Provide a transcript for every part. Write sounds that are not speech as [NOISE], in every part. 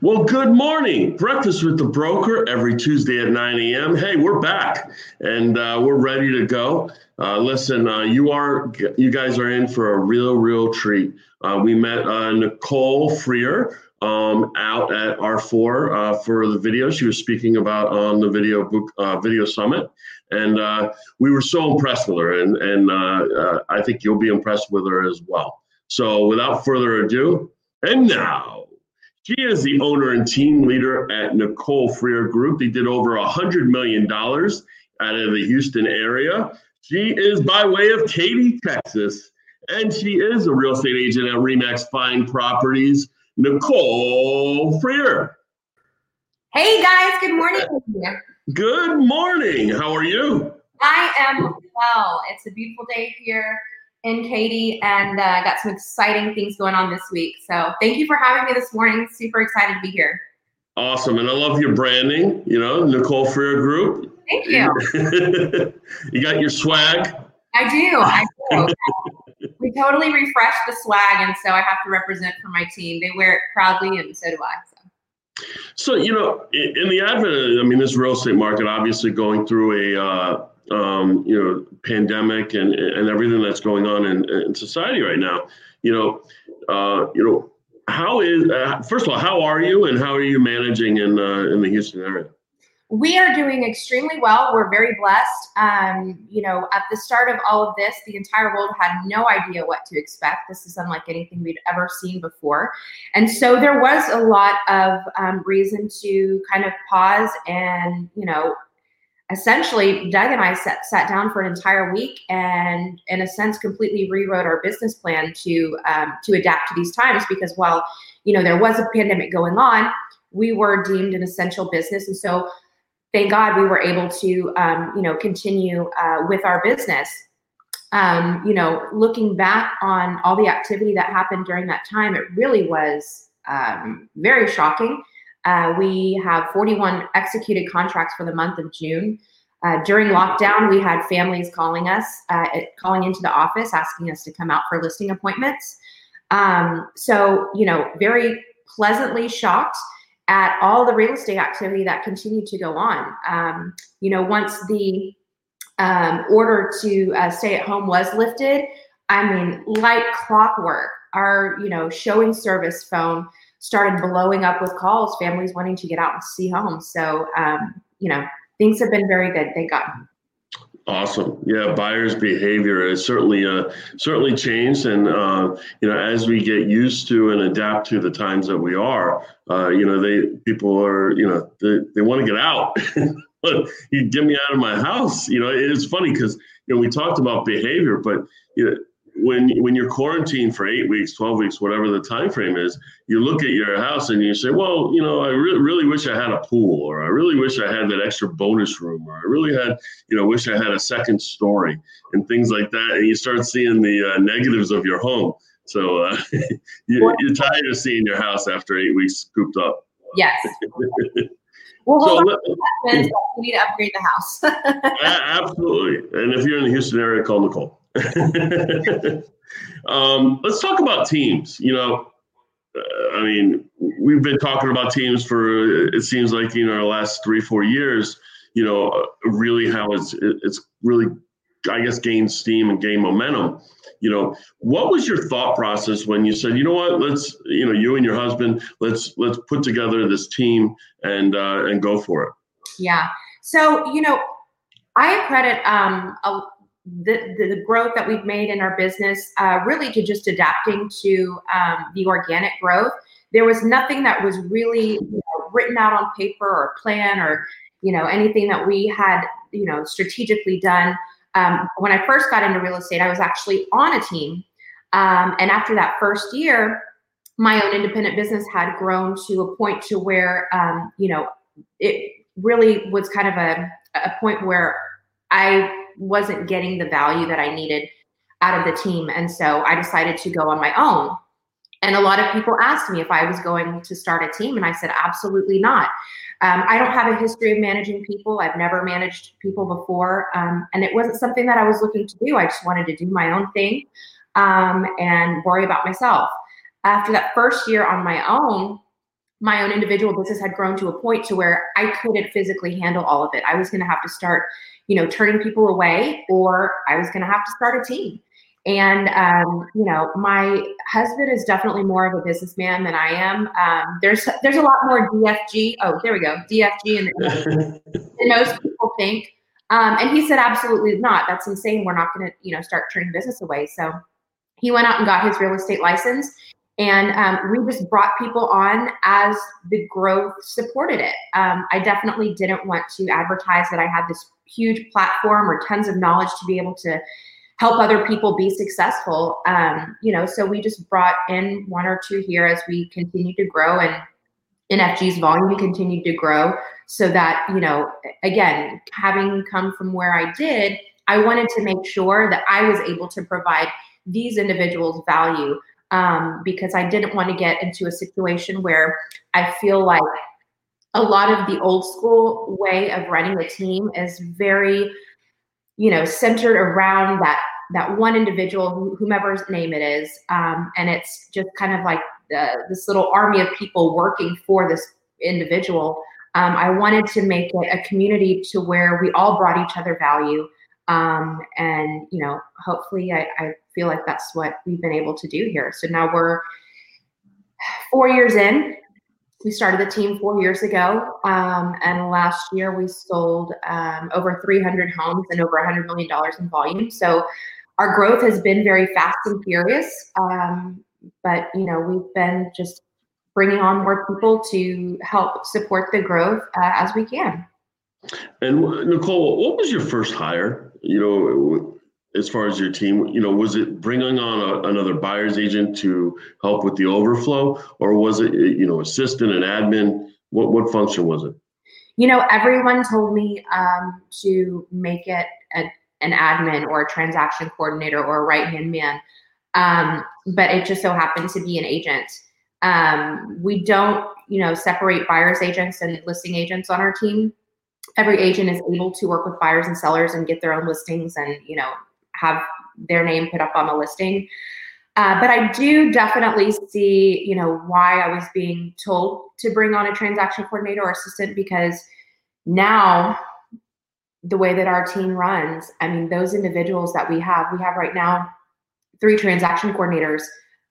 Well, good morning. Breakfast with the broker every Tuesday at 9 a.m. Hey, we're back and uh, we're ready to go. Uh, listen, uh, you are you guys are in for a real, real treat. Uh, we met uh, Nicole Freer um, out at R4 uh, for the video she was speaking about on the video book video summit, and we were so impressed with her, and and I think you'll be impressed with her as well. So, without further ado, and now. She is the owner and team leader at Nicole Freer Group. They did over $100 million out of the Houston area. She is by way of Katy, Texas, and she is a real estate agent at Remax Fine Properties. Nicole Freer. Hey guys, good morning. Good morning. How are you? I am well. It's a beautiful day here in Katy, and uh, got some exciting things going on this week. So thank you for having me this morning. Super excited to be here. Awesome, and I love your branding. You know, Nicole Freer Group. Thank you. [LAUGHS] you got your swag. I do. I do. [LAUGHS] we totally refreshed the swag, and so I have to represent for my team. They wear it proudly, and so do I. So, so you know, in the advent, I mean, this real estate market obviously going through a uh, um, you know pandemic and and everything that's going on in, in society right now. You know, uh, you know, how is uh, first of all, how are you, and how are you managing in uh, in the Houston area? we are doing extremely well. We're very blessed. Um, you know, at the start of all of this, the entire world had no idea what to expect. This is unlike anything we'd ever seen before. And so there was a lot of um, reason to kind of pause and, you know, essentially Doug and I sat, sat down for an entire week and in a sense completely rewrote our business plan to um, to adapt to these times because while you know there was a pandemic going on we were deemed an essential business and so thank God we were able to, um, you know, continue uh, with our business. Um, you know, looking back on all the activity that happened during that time, it really was um, very shocking. Uh, we have 41 executed contracts for the month of June. Uh, during lockdown, we had families calling us, uh, calling into the office, asking us to come out for listing appointments. Um, so, you know, very pleasantly shocked at all the real estate activity that continued to go on. Um, you know, once the um, order to uh, stay at home was lifted, I mean, like clockwork, our you know showing service phone started blowing up with calls, families wanting to get out and see homes. So um, you know, things have been very good. Thank God. Awesome. Yeah, buyers' behavior has certainly uh, certainly changed, and uh, you know, as we get used to and adapt to the times that we are, uh, you know, they people are, you know, they, they want to get out. [LAUGHS] you get me out of my house. You know, it's funny because you know we talked about behavior, but you know, when when you're quarantined for eight weeks, twelve weeks, whatever the time frame is, you look at your house and you say, well, you know, I re- really wish I had a pool, or I really wish I had that extra bonus room, or I really had, you know, wish I had a second story, and things like that. And you start seeing the uh, negatives of your home. So uh, [LAUGHS] you, are tired of seeing your house after eight weeks cooped up. Yes. [LAUGHS] Well, so let, [LAUGHS] we need to upgrade the house. absolutely. And if you're in the Houston area, call Nicole. [LAUGHS] um, let's talk about teams. You know, uh, I mean, we've been talking about teams for it seems like you know the last three four years. You know, uh, really how it's it's really I guess gained steam and gained momentum. You know, what was your thought process when you said, you know what, let's you know you and your husband let's let's put together this team and uh, and go for it. Yeah. So you know, I credit um, a, the, the, growth that we've made in our business uh, really to just adapting to um, the organic growth. There was nothing that was really you know, written out on paper or plan or you know anything that we had you know strategically done. Um, when I first got into real estate, I was actually on a team, um, and after that first year, my own independent business had grown to a point to where um, you know it really was kind of a, a point where I wasn't getting the value that I needed out of the team. And so I decided to go on my own. And a lot of people asked me if I was going to start a team. And I said, absolutely not. Um, I don't have a history of managing people. I've never managed people before. Um, and it wasn't something that I was looking to do. I just wanted to do my own thing um, and worry about myself. After that first year on my own, my own individual business had grown to a point to where I couldn't physically handle all of it. I was going to have to start, you know, turning people away, or I was going to have to start a team. And um, you know, my husband is definitely more of a businessman than I am. Um, there's there's a lot more DFG. Oh, there we go, DFG, and than [LAUGHS] most people think. Um, and he said, absolutely not. That's insane. We're not going to, you know, start turning business away. So he went out and got his real estate license. And um, we just brought people on as the growth supported it. Um, I definitely didn't want to advertise that I had this huge platform or tons of knowledge to be able to help other people be successful. Um, you know, so we just brought in one or two here as we continue to grow and NFG's volume continued to grow so that, you know, again, having come from where I did, I wanted to make sure that I was able to provide these individuals value um, because I didn't want to get into a situation where I feel like a lot of the old school way of running a team is very you know centered around that that one individual whomever's name it is. Um, and it's just kind of like the, this little army of people working for this individual. Um, i wanted to make it a community to where we all brought each other value. Um, and you know hopefully I, I feel like that's what we've been able to do here. So now we're four years in we started the team four years ago, um, and last year we sold um, over 300 homes and over 100 million dollars in volume. So our growth has been very fast and furious. Um, but you know, we've been just bringing on more people to help support the growth uh, as we can. And Nicole, what was your first hire? You know, as far as your team, you know, was it bringing on a, another buyer's agent to help with the overflow, or was it, you know, assistant and admin? What what function was it? You know, everyone told me um, to make it a, an admin or a transaction coordinator or a right hand man, um, but it just so happened to be an agent. Um, we don't, you know, separate buyers agents and listing agents on our team every agent is able to work with buyers and sellers and get their own listings and you know have their name put up on the listing. Uh, but I do definitely see, you know, why I was being told to bring on a transaction coordinator or assistant because now the way that our team runs, I mean, those individuals that we have, we have right now three transaction coordinators.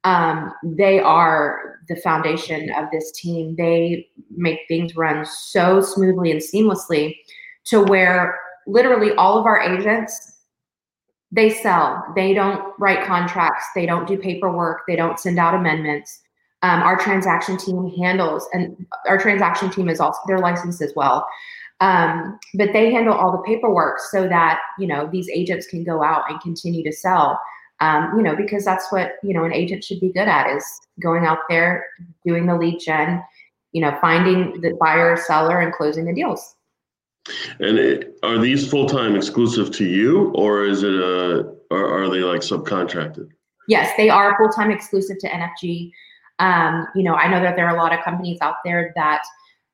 Um, they are the foundation of this team. They make things run so smoothly and seamlessly to where literally all of our agents they sell. They don't write contracts. They don't do paperwork. They don't send out amendments. Um, our transaction team handles, and our transaction team is also they're licensed as well. Um, but they handle all the paperwork so that you know these agents can go out and continue to sell. Um, you know, because that's what you know an agent should be good at is going out there, doing the lead gen, you know, finding the buyer, seller, and closing the deals. And it, are these full time exclusive to you, or is it a, or are they like subcontracted? Yes, they are full time exclusive to NFG. Um, you know, I know that there are a lot of companies out there that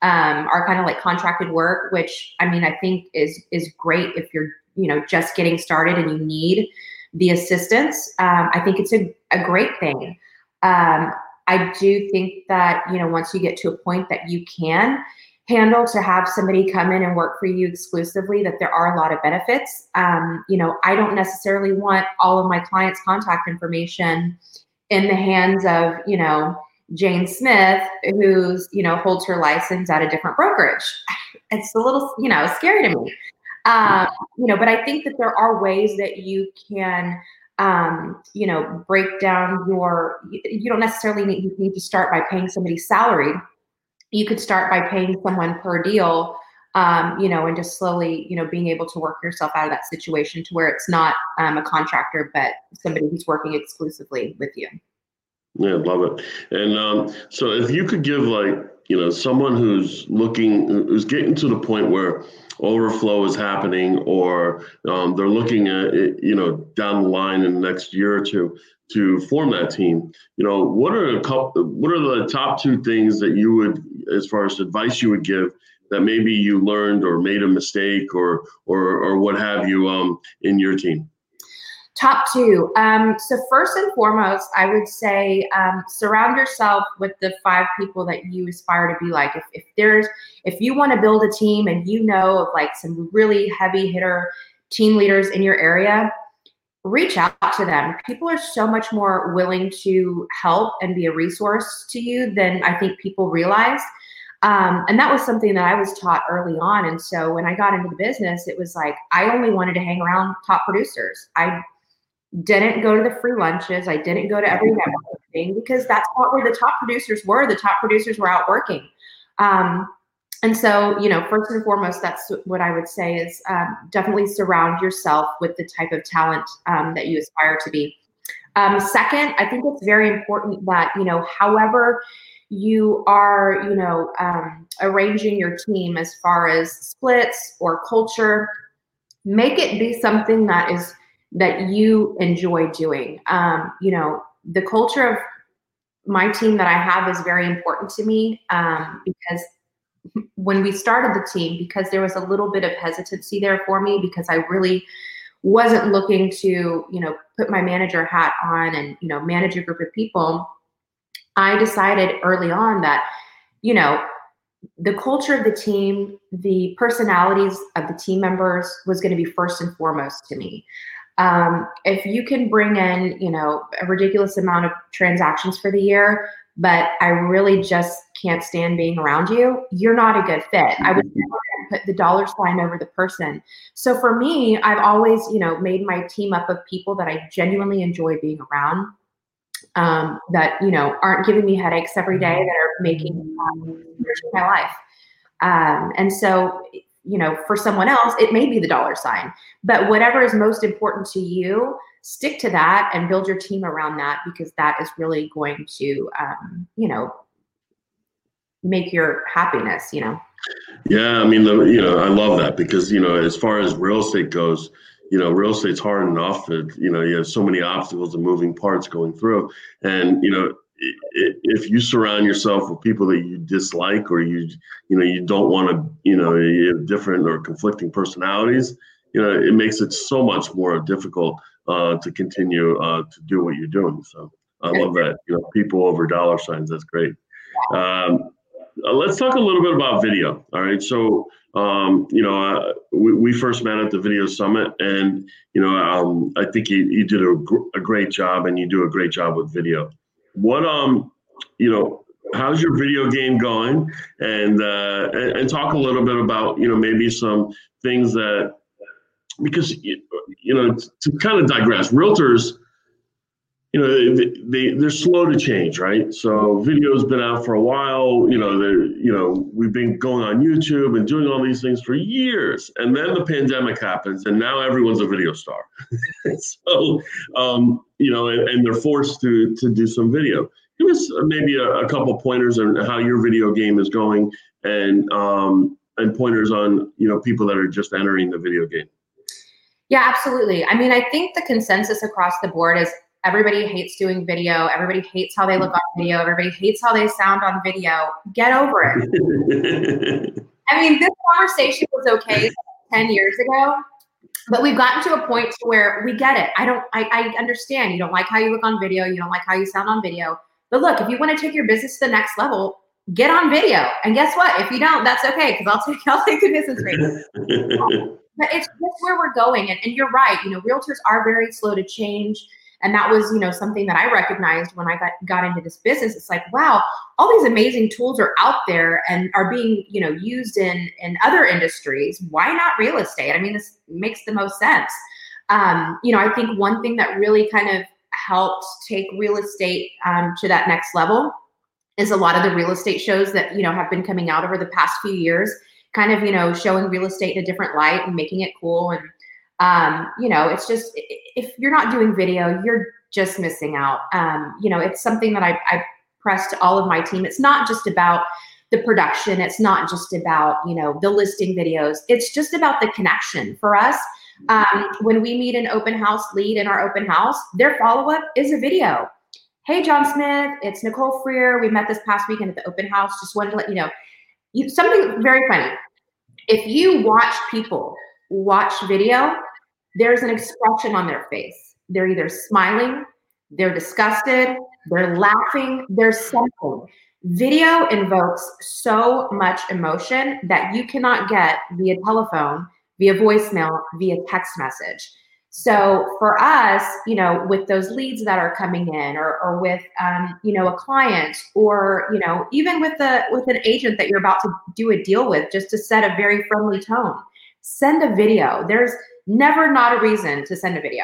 um, are kind of like contracted work, which I mean, I think is is great if you're you know just getting started and you need the assistance. Um, I think it's a, a great thing. Um, I do think that you know once you get to a point that you can handle to have somebody come in and work for you exclusively that there are a lot of benefits. Um, you know i don't necessarily want all of my clients contact information in the hands of you know jane smith who's you know holds her license at a different brokerage. [LAUGHS] It's a little you know scary to me. Um, you know but i think that there are ways that you can um, you know break down your you don't necessarily need, you need to start by paying somebody salaried you could start by paying someone per deal um, you know, and just slowly, you know, being able to work yourself out of that situation to where it's not um, a contractor, but somebody who's working exclusively with you. Yeah, love it. And um, so, if you could give like, you know, someone who's looking, who's getting to the point where overflow is happening, or um, they're looking at, it, you know, down the line in the next year or two, to form that team. You know, what are a couple, what are the top two things that you would, as far as advice you would give that maybe you learned or made a mistake or or or what have you um, in your team? Top two. Um, so first and foremost, I would say um, surround yourself with the five people that you aspire to be like. If, if there's if you want to build a team and you know of like some really heavy hitter team leaders in your area, reach out to them. People are so much more willing to help and be a resource to you than I think people realize. Um, and that was something that I was taught early on. And so when I got into the business, it was like I only wanted to hang around top producers. I didn't go to the free lunches. I didn't go to every networking because that's not where the top producers were. The top producers were out working. Um, and so, you know, first and foremost, that's what I would say is um, definitely surround yourself with the type of talent um, that you aspire to be. Um, second, I think it's very important that, you know, however you are, you know, um, arranging your team as far as splits or culture, make it be something that is that you enjoy doing. Um, you know, the culture of my team that I have is very important to me um, because when we started the team, because there was a little bit of hesitancy there for me because I really wasn't looking to, you know, put my manager hat on and, you know, manage a group of people. I decided early on that, you know, the culture of the team, the personalities of the team members was going to be first and foremost to me. Um, if you can bring in, you know, a ridiculous amount of transactions for the year, but I really just can't stand being around you, you're not a good fit. I would never put the dollar sign over the person. So for me, I've always, you know, made my team up of people that I genuinely enjoy being around. Um, that you know aren't giving me headaches every day, that are making um, my life. Um, and so you know, for someone else, it may be the dollar sign. But whatever is most important to you, stick to that and build your team around that because that is really going to, um, you know, make your happiness, you know. Yeah, I mean, the, you know, I love that because you know, as far as real estate goes, you know, real estate's hard enough. That, you know, you have so many obstacles and moving parts going through, and you know, if you surround yourself with people that you dislike or you you know you don't want to you know you have different or conflicting personalities you know it makes it so much more difficult uh, to continue uh, to do what you're doing so. I love that you know people over dollar signs that's great. Um, uh, let's talk a little bit about video all right? So um, you know uh, we, we first met at the video summit and you know um, i think you, you did a, gr- a great job and you do a great job with video what um you know how's your video game going? And uh and, and, talk a little bit about you know maybe some things that because you know to kind of digress realtors you know they, they they're slow to change right? So video's been out for a while you know they're you know we've been going on youtube and doing all these things for years. And then the pandemic happens and now everyone's a video star. [LAUGHS] So um you know and, and, they're forced to to do some video. Give us maybe a, a couple pointers on how your video game is going and um and pointers on you know people that are just entering the video game. Yeah, absolutely. I mean, I think the consensus across the board is Everybody hates doing video. Everybody hates how they look on video. Everybody hates how they sound on video. Get over it. [LAUGHS] I mean, this conversation was okay 10 years ago, but we've gotten to a point to where we get it. I don't, I, I understand you don't like how you look on video. You don't like how you sound on video. But look, if you want to take your business to the next level, get on video. And guess what? If you don't, that's okay because I'll take [LAUGHS] I'll take the business [LAUGHS] rate. but it's just where we're going. And, and you're right. You know, realtors are very slow to change and that was you know something that i recognized when i got got into this business. It's like wow all these amazing tools are out there and are being you know used in in other industries. Why not real estate? I mean this makes the most sense. Um, you know i think one thing that really kind of helped take real estate um, to that next level is a lot of the real estate shows that you know have been coming out over the past few years kind of you know showing real estate in a different light and making it cool and um, you know, it's just if you're not doing video, you're just missing out. Um, you know, it's something that I, I press to all of my team. It's not just about the production. It's not just about you know the listing videos. It's just about the connection for us. Um, when we meet an open house lead in our open house, their follow up is a video. Hey, John Smith, it's Nicole Freer. We met this past weekend at the open house. Just wanted to let you know something very funny. If you watch people watch video, there's an expression on their face. they're either smiling, they're disgusted, they're laughing, they're something. Video invokes so much emotion that you cannot get via telephone, via voicemail, via text message. So for us, you know, with those leads that are coming in, or, or with, um, you know, a client, or you know, even with the with an agent that you're about to do a deal with, just to set a very friendly tone, send a video. There's never not a reason to send a video.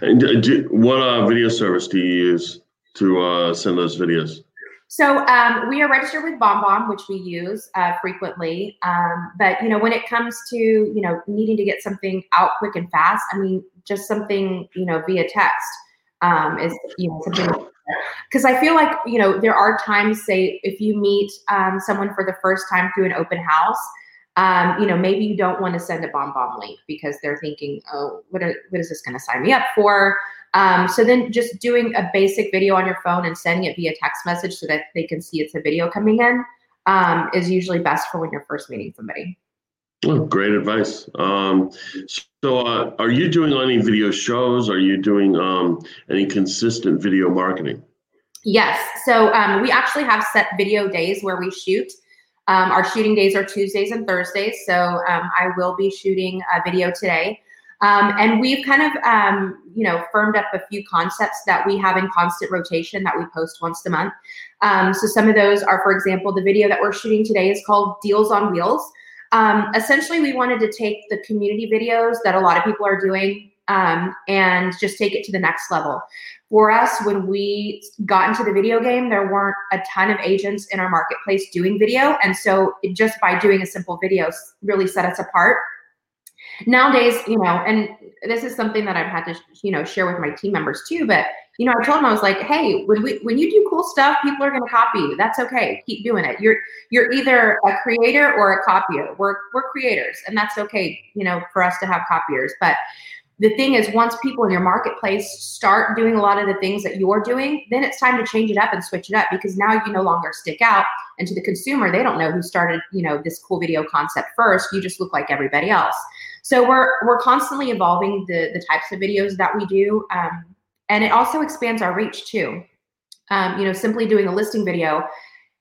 And do, what uh, video service do you use to uh, send those videos? So um, we are registered with BombBomb, which we use uh, frequently. Um, but you know, when it comes to you know needing to get something out quick and fast, I mean, just something you know via text um, is you know something. Because I feel like you know there are times, say, if you meet um, someone for the first time through an open house, um, you know, maybe you don't want to send a BombBomb link because they're thinking, oh, what, are, what is this going to sign me up for? Um, so then just doing a basic video on your phone and sending it via text message so that they can see it's a video coming in um, is usually best for when you're first meeting somebody. Oh, great advice. Um, so, uh, are you doing any video shows? Are you doing um, any consistent video marketing? Yes. So, um, we actually have set video days where we shoot. Um, our shooting days are Tuesdays and Thursdays. So, um, I will be shooting a video today. Um, and we've kind of, um, you know, firmed up a few concepts that we have in constant rotation that we post once a month. Um, so some of those are, for example, the video that we're shooting today is called Deals on Wheels. Um, essentially, we wanted to take the community videos that a lot of people are doing um, and just take it to the next level. For us, when we got into the video game, there weren't a ton of agents in our marketplace doing video. And so just by doing a simple video really set us apart nowadays, you know, and this is something that I've had to, you know, share with my team members too. But you know, I told them I was like, hey, when we when you do cool stuff, people are going to copy you. That's okay. Keep doing it. You're you're either a creator or a copier. We're we're creators, and that's okay. You know, for us to have copiers, but the thing is once people in your marketplace start doing a lot of the things that you're doing then it's time to change it up and switch it up because now you no longer stick out and to the consumer they don't know who started you know this cool video concept first you just look like everybody else so we're we're constantly evolving the the types of videos that we do, um, and it also expands our reach too. Um, you know, simply doing a listing video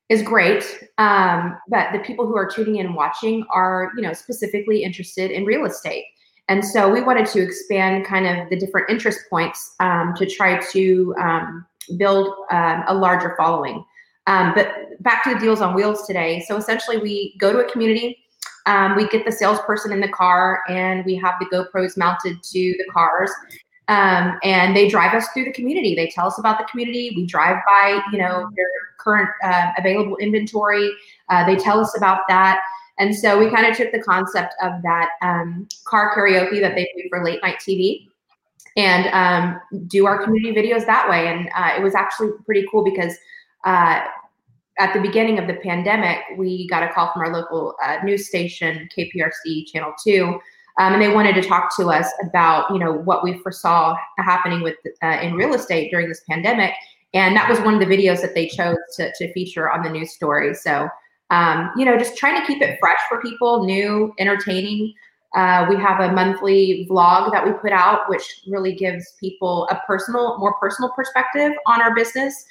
is great, um, but the people who are tuning in and watching are you know specifically interested in real estate. And so we wanted to expand kind of the different interest points um, to try to um, build um, a larger following. Um, but back to the deals on wheels today. So essentially, we go to a community, um, we get the salesperson in the car and we have the GoPros mounted to the cars. Um, and they drive us through the community. They tell us about the community. We drive by, you know, their current uh, available inventory. Uh, they tell us about that. And so we kind of took the concept of that um, car karaoke that they do for late night TV and um, do our community videos that way. And uh, it was actually pretty cool because uh, at the beginning of the pandemic, we got a call from our local uh, news station, KPRC Channel 2, um, and they wanted to talk to us about, you know, what we foresaw happening with uh, in real estate during this pandemic. And that was one of the videos that they chose to, to feature on the news story. So, um, you know, just trying to keep it fresh for people, new, entertaining. Uh, we have a monthly vlog that we put out, which really gives people a personal, more personal perspective on our business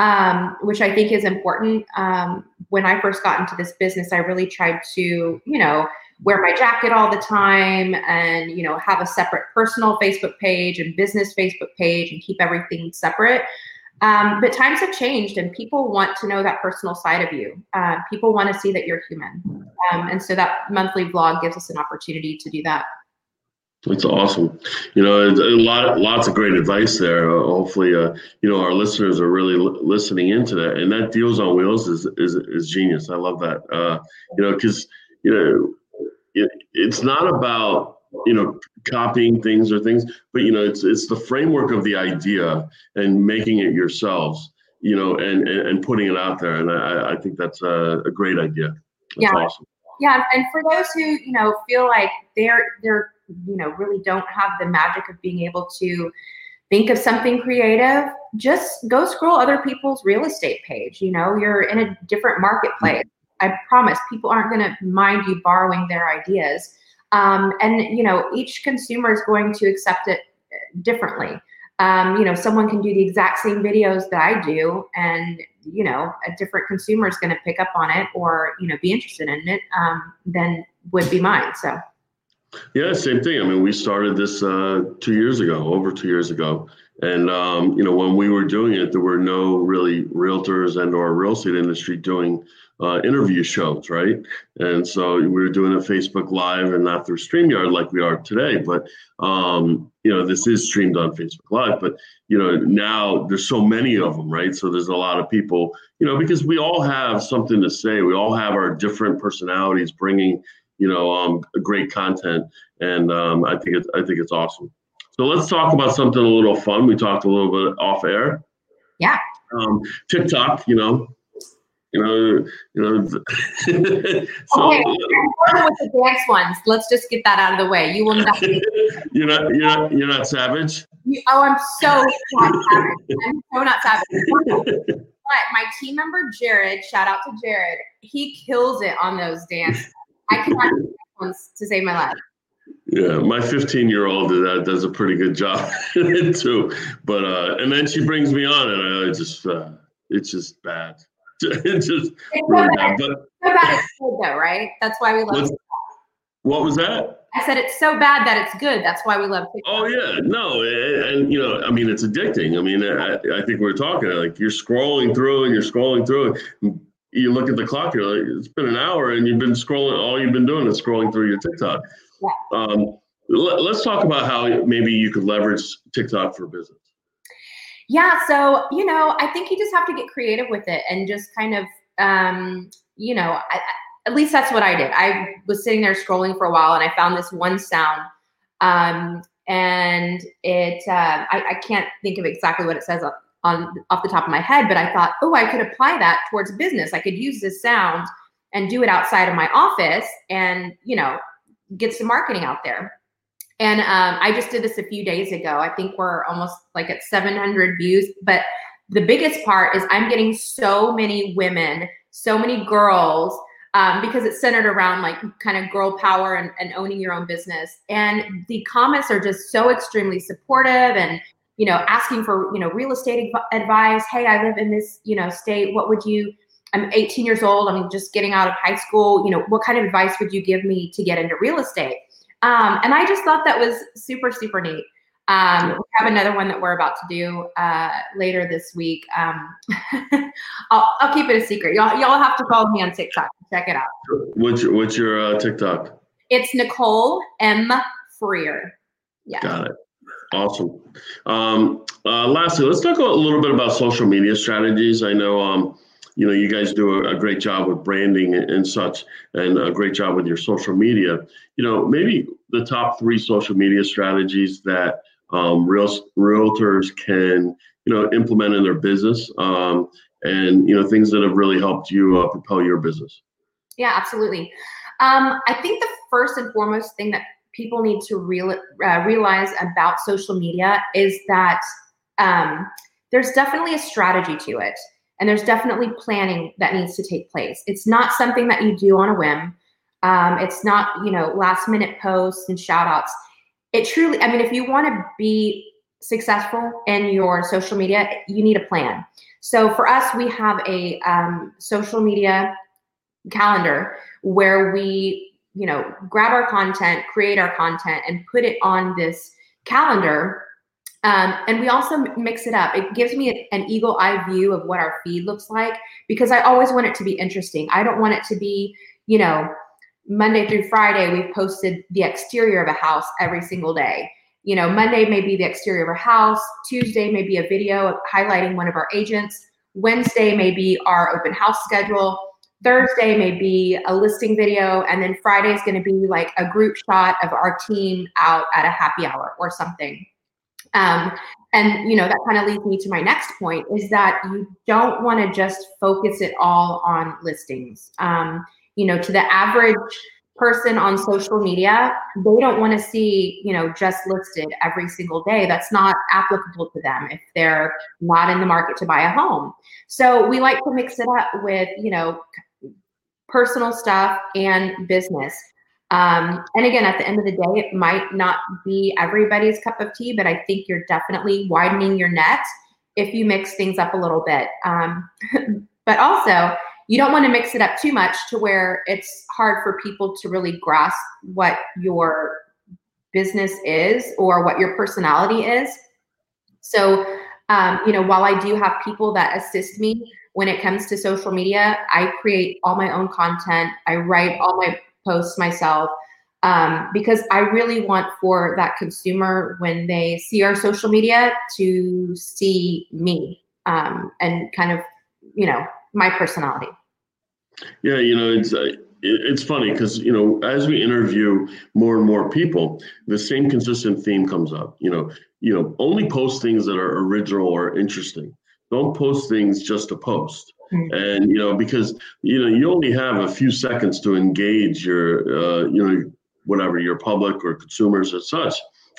um, which I think is important. Um, when I first got into this business, I really tried to, you know, wear my jacket all the time and, you know, have a separate personal Facebook page and business Facebook page and keep everything separate. Um, but times have changed and people want to know that personal side of you. Uh, people want to see that you're human. Um, and so that monthly vlog gives us an opportunity to do that. It's awesome. You know, a lot, lots of great advice there. Uh, hopefully, uh, you know, our listeners are really l- listening into that. And that deals on wheels is is, is genius. I love that. Uh, you know, because you know, it, it's not about you know copying things or things, but you know, it's it's the framework of the idea and making it yourselves. You know, and and, and putting it out there. And I, I think that's a, a great idea. That's yeah. awesome. Yeah, and for those who you know feel like they're they're you know really don't have the magic of being able to think of something creative just go scroll other people's real estate page you know you're in a different marketplace mm-hmm. i promise people aren't going to mind you borrowing their ideas um, and you know each consumer is going to accept it differently. Um, you know, someone can do the exact same videos that I do, and you know, a different consumer is going to pick up on it or you know be interested in it um, than would be mine. So. Yeah, same thing. I mean, we started this uh, two years ago, over two years ago, and um, you know, when we were doing it, there were no really realtors and or real estate industry doing uh, interview shows, right? And so we were doing a Facebook Live and not through StreamYard like we are today. But um, you know, this is streamed on Facebook Live. But you know, now there's so many of them, right? So there's a lot of people, you know, because we all have something to say. We all have our different personalities bringing, you know, um, great content, and um, I think it's I think it's awesome. So let's talk about something a little fun. We talked a little bit off air. Yeah. Um, TikTok, you know, you know, you know. [LAUGHS] so, okay, with the dance ones. Let's just get that out of the way. You will not. [LAUGHS] you're not. You're not. You're not savage. You, oh, I'm so not savage. I'm so not savage. But my team member Jared, shout out to Jared, he kills it on those dance. I cannot ones to save my life. Yeah, my 15 year old uh, does a pretty good job [LAUGHS] too. But uh, and then she brings me on, and I just uh, it's just bad. [LAUGHS] it's just really so bad. But, so bad it's good though, right? That's why we love. What was that? I said it's so bad that it's good. That's why we love TikTok. Oh yeah, no, and, and, you know, I mean, it's addicting. I mean, I, I think we are talking like you're scrolling through and you're scrolling through. And You look at the clock, you're like, it's been an hour, and you've been scrolling. All you've been doing is scrolling through your TikTok. Yeah. Um, let, let's talk about how maybe you could leverage TikTok for business. Yeah, so you know, I think you just have to get creative with it and just kind of, um, you know, I, at least that's what I did. I was sitting there scrolling for a while, and I found this one sound, um, and it uh, I, I, can't think of exactly what it says on, on off the top of my head, but I thought, oh, I could apply that towards business. I could use this sound and do it outside of my office, and you know, get some marketing out there. And um, I just did this a few days ago. I think we're almost like at 700 views. But the biggest part is I'm getting so many women, so many girls, um, because it's centered around like kind of girl power and, and owning your own business. And the comments are just so extremely supportive and you know asking for you know real estate advice. Hey, I live in this you know state. What would you? I'm 18 years old. I'm just getting out of high school. You know, what kind of advice would you give me to get into real estate? Um, and I just thought that was super, super neat. Um, we have another one that we're about to do uh, later this week. Um, [LAUGHS] I'll, I'll, keep it a secret. Y'all, y'all have to follow me on TikTok. Check it out. What's your, what's your uh, TikTok? It's Nicole M. Freer. Yeah. Got it. Awesome. Um, uh, lastly, let's talk a little bit about social media strategies. I know um, you know, you guys do a, great job with branding and, and, such, and a great job with your social media. You know, maybe the top three social media strategies that um, real realtors can, you know, implement in their business, um, and you know, things that have really helped you uh, propel your business. Yeah, absolutely. Um, I think the first and foremost thing that people need to real, uh, realize about social media is that um, there's definitely a strategy to it. And there's definitely planning that needs to take place. It's not something that you do on a whim. Um, it's not, you know, last minute posts and shout outs. It truly, I mean, if you want to be successful in your social media, you need a plan. So for us, we have a um, social media calendar where we, you know, grab our content, create our content, and put it on this calendar um, and we also mix it up. It gives me an eagle eye view of what our feed looks like because I always want it to be interesting. I don't want it to be, you know, Monday through Friday, we've posted the exterior of a house every single day. You know, Monday may be the exterior of a house, Tuesday may be a video highlighting one of our agents, Wednesday may be our open house schedule, Thursday may be a listing video, and then Friday is going to be like a group shot of our team out at a happy hour or something. Um, and you know that kind of leads me to my next point is that you don't want to just focus it all on listings. Um, you know, to the average person on social media, they don't want to see, you know, just listed every single day. That's not applicable to them if they're not in the market to buy a home. So we like to mix it up with, you know, personal stuff and business. Um, and again, at the end of the day, it might not be everybody's cup of tea, but I think you're definitely widening your net if you mix things up a little bit. Um, [LAUGHS] but also, you don't want to mix it up too much to where it's hard for people to really grasp what your business is or what your personality is. So, um, you know, while I do have people that assist me when it comes to social media, I create all my own content. I write all my posts myself um, because I really want for that consumer when they see our social media to see me um, and kind of, you know, my personality. Yeah, you know, it's uh, it's funny because you know as we interview more and more people, the same consistent theme comes up. You know, you know, only post things that are original or interesting. Don't post things just to post. Mm-hmm. And you know, because you know, you only have a few seconds to engage your, uh, you know, whatever your public or consumers as such.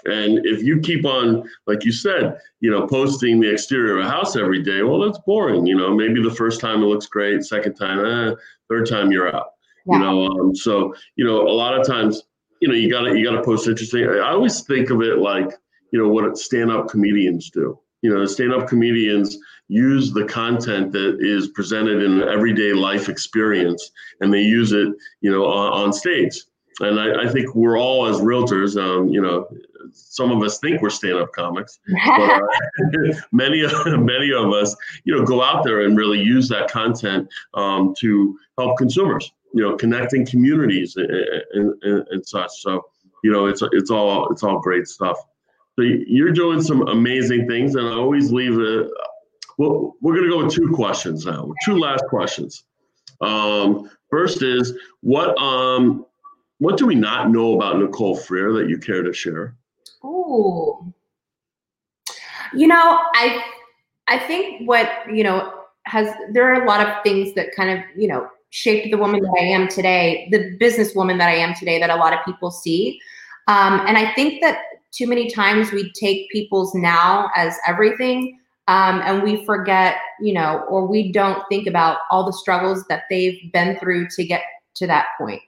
And if you keep on, like you said, you know, posting the exterior of a house every day, well, that's boring. You know, maybe the first time it looks great, second time, eh, third time you're out. Yeah. You know, um, so you know, a lot of times, you know, you gotta you gotta post interesting. I always think of it like, you know, what stand-up comedians do. You know, stand-up comedians use the content that is presented in everyday life experience, and they use it, you know, on, on stage. And I, I, think we're all as realtors, um, you know, some of us think we're stand-up comics, [LAUGHS] but uh, [LAUGHS] many [LAUGHS] many of us, you know, go out there and really use that content um, to help consumers, you know, connecting communities and, and, and, and, such. So, you know, it's it's all it's all great stuff. So you're doing some amazing things, and I always leave it. Well, we're going to go with two questions now. Two last questions. Um, first is what um, what do we not know about Nicole Freer that you care to share? Oh, You know, I I think what, you know, has there are a lot of things that kind of, you know, shaped the woman that I am today, the businesswoman that I am today that a lot of people see. Um, and I think that too many times we take people's now as everything um, and we forget, you know, or we don't think about all the struggles that they've been through to get to that point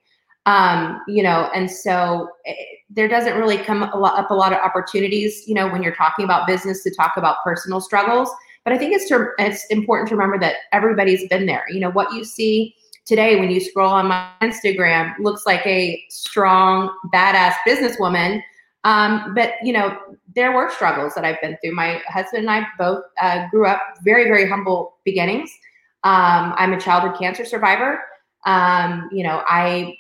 um, you know, and so it, eh, there doesn't really come a lot, up a lot of opportunities, you know, when you're talking about business to talk about personal struggles. But I think it's to, it's important to remember that everybody's been there. You know, what you see today when you scroll on my Instagram looks like a strong, badass businesswoman. Um, but you know, there were struggles that I've been through. My husband and I both uh, grew up very, very humble beginnings. Um, I'm a childhood cancer survivor. Um, you know, I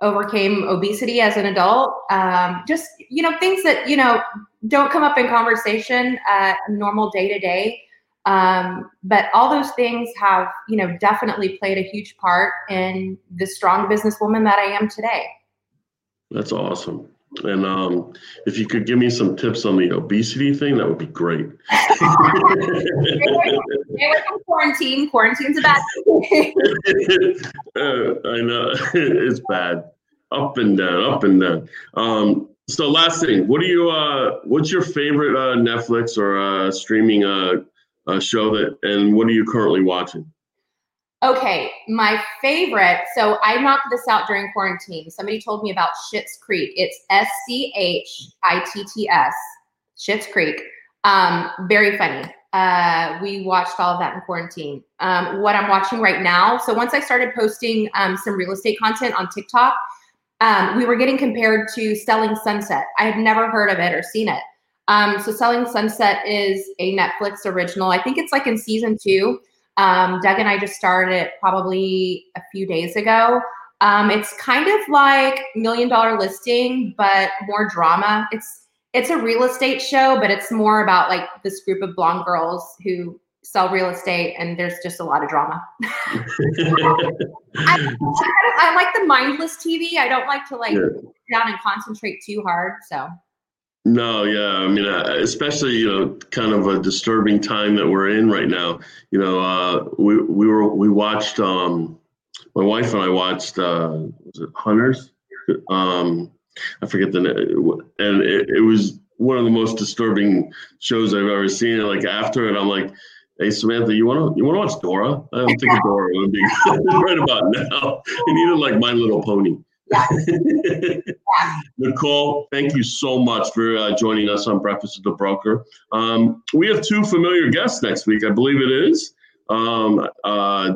overcame obesity as an adult. Um, just you know things that you know don't come up in conversation uh, normal day to day. But all those things have you know definitely played a huge part in the strong businesswoman that I am today. That's awesome. And um, if you could give me some tips on the obesity thing, that would be great. Stay away from quarantine. Quarantine's a bad thing. [LAUGHS] uh, I know [LAUGHS] it's bad. Up and down, up and down. Um, so last thing, what do you? Uh, what's your favorite uh, Netflix or uh, streaming uh, uh, show that? And what are you currently watching? Okay, my favorite. So I knocked this out during quarantine. Somebody told me about Schitt's Creek. It's S C H I T T S, Schitt's Creek. Um, very funny. Uh, we watched all of that in quarantine. Um, what I'm watching right now. So once I started posting um, some real estate content on TikTok, um, we were getting compared to Selling Sunset. I had never heard of it or seen it. Um, so Selling Sunset is a Netflix original. I think it's like in season two. Um, Doug and I just started it probably a few days ago. Um, it's kind of like Million Dollar Listing, but more drama. It's it's a real estate show, but it's more about like this group of blonde girls who sell real estate, and there's just a lot of drama. [LAUGHS] I, I, like the mindless TV. I don't like to like yeah. down and concentrate too hard. So. No, yeah, I mean, uh, especially you know, kind of a disturbing time that we're in right now. You know, uh, we we were we watched. Um, my wife and I watched. Uh, was it Hunters? Um, I forget the name, and it, it was one of the most disturbing shows I've ever seen. Like after it, I'm like, Hey Samantha, you wanna you wanna watch Dora? I don't think Dora would be [LAUGHS] right about now. You needed like My Little Pony. [LAUGHS] Nicole, thank you so much for uh, joining us on Breakfast with the Broker. Um, we have two familiar guests next week, I believe it is. Um, uh,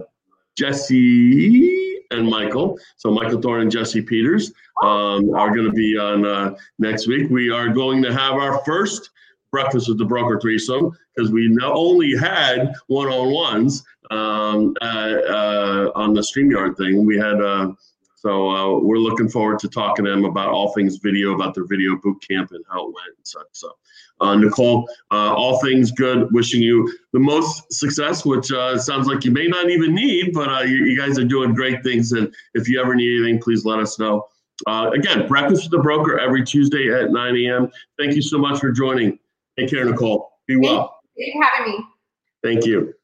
Jesse and Michael. So Michael Thorne and Jesse Peters um, are going to be on uh, next week. We are going to have our first breakfast with the broker threesome because we not only had one-on-ones um, uh, uh, on the StreamYard thing, we had. Uh, so uh, we're looking forward to talking to them about all things video, about their video boot camp and how it went and such. So, uh, Nicole, uh, all things good. Wishing you the most success, which uh, sounds like you may not even need, but uh, you, you, guys are doing great things. And if you ever need anything, please let us know. Uh, again, breakfast with the broker every Tuesday at 9 a.m. Thank you so much for joining. Take care, Nicole. Be well. Thank you for having me. Thank you.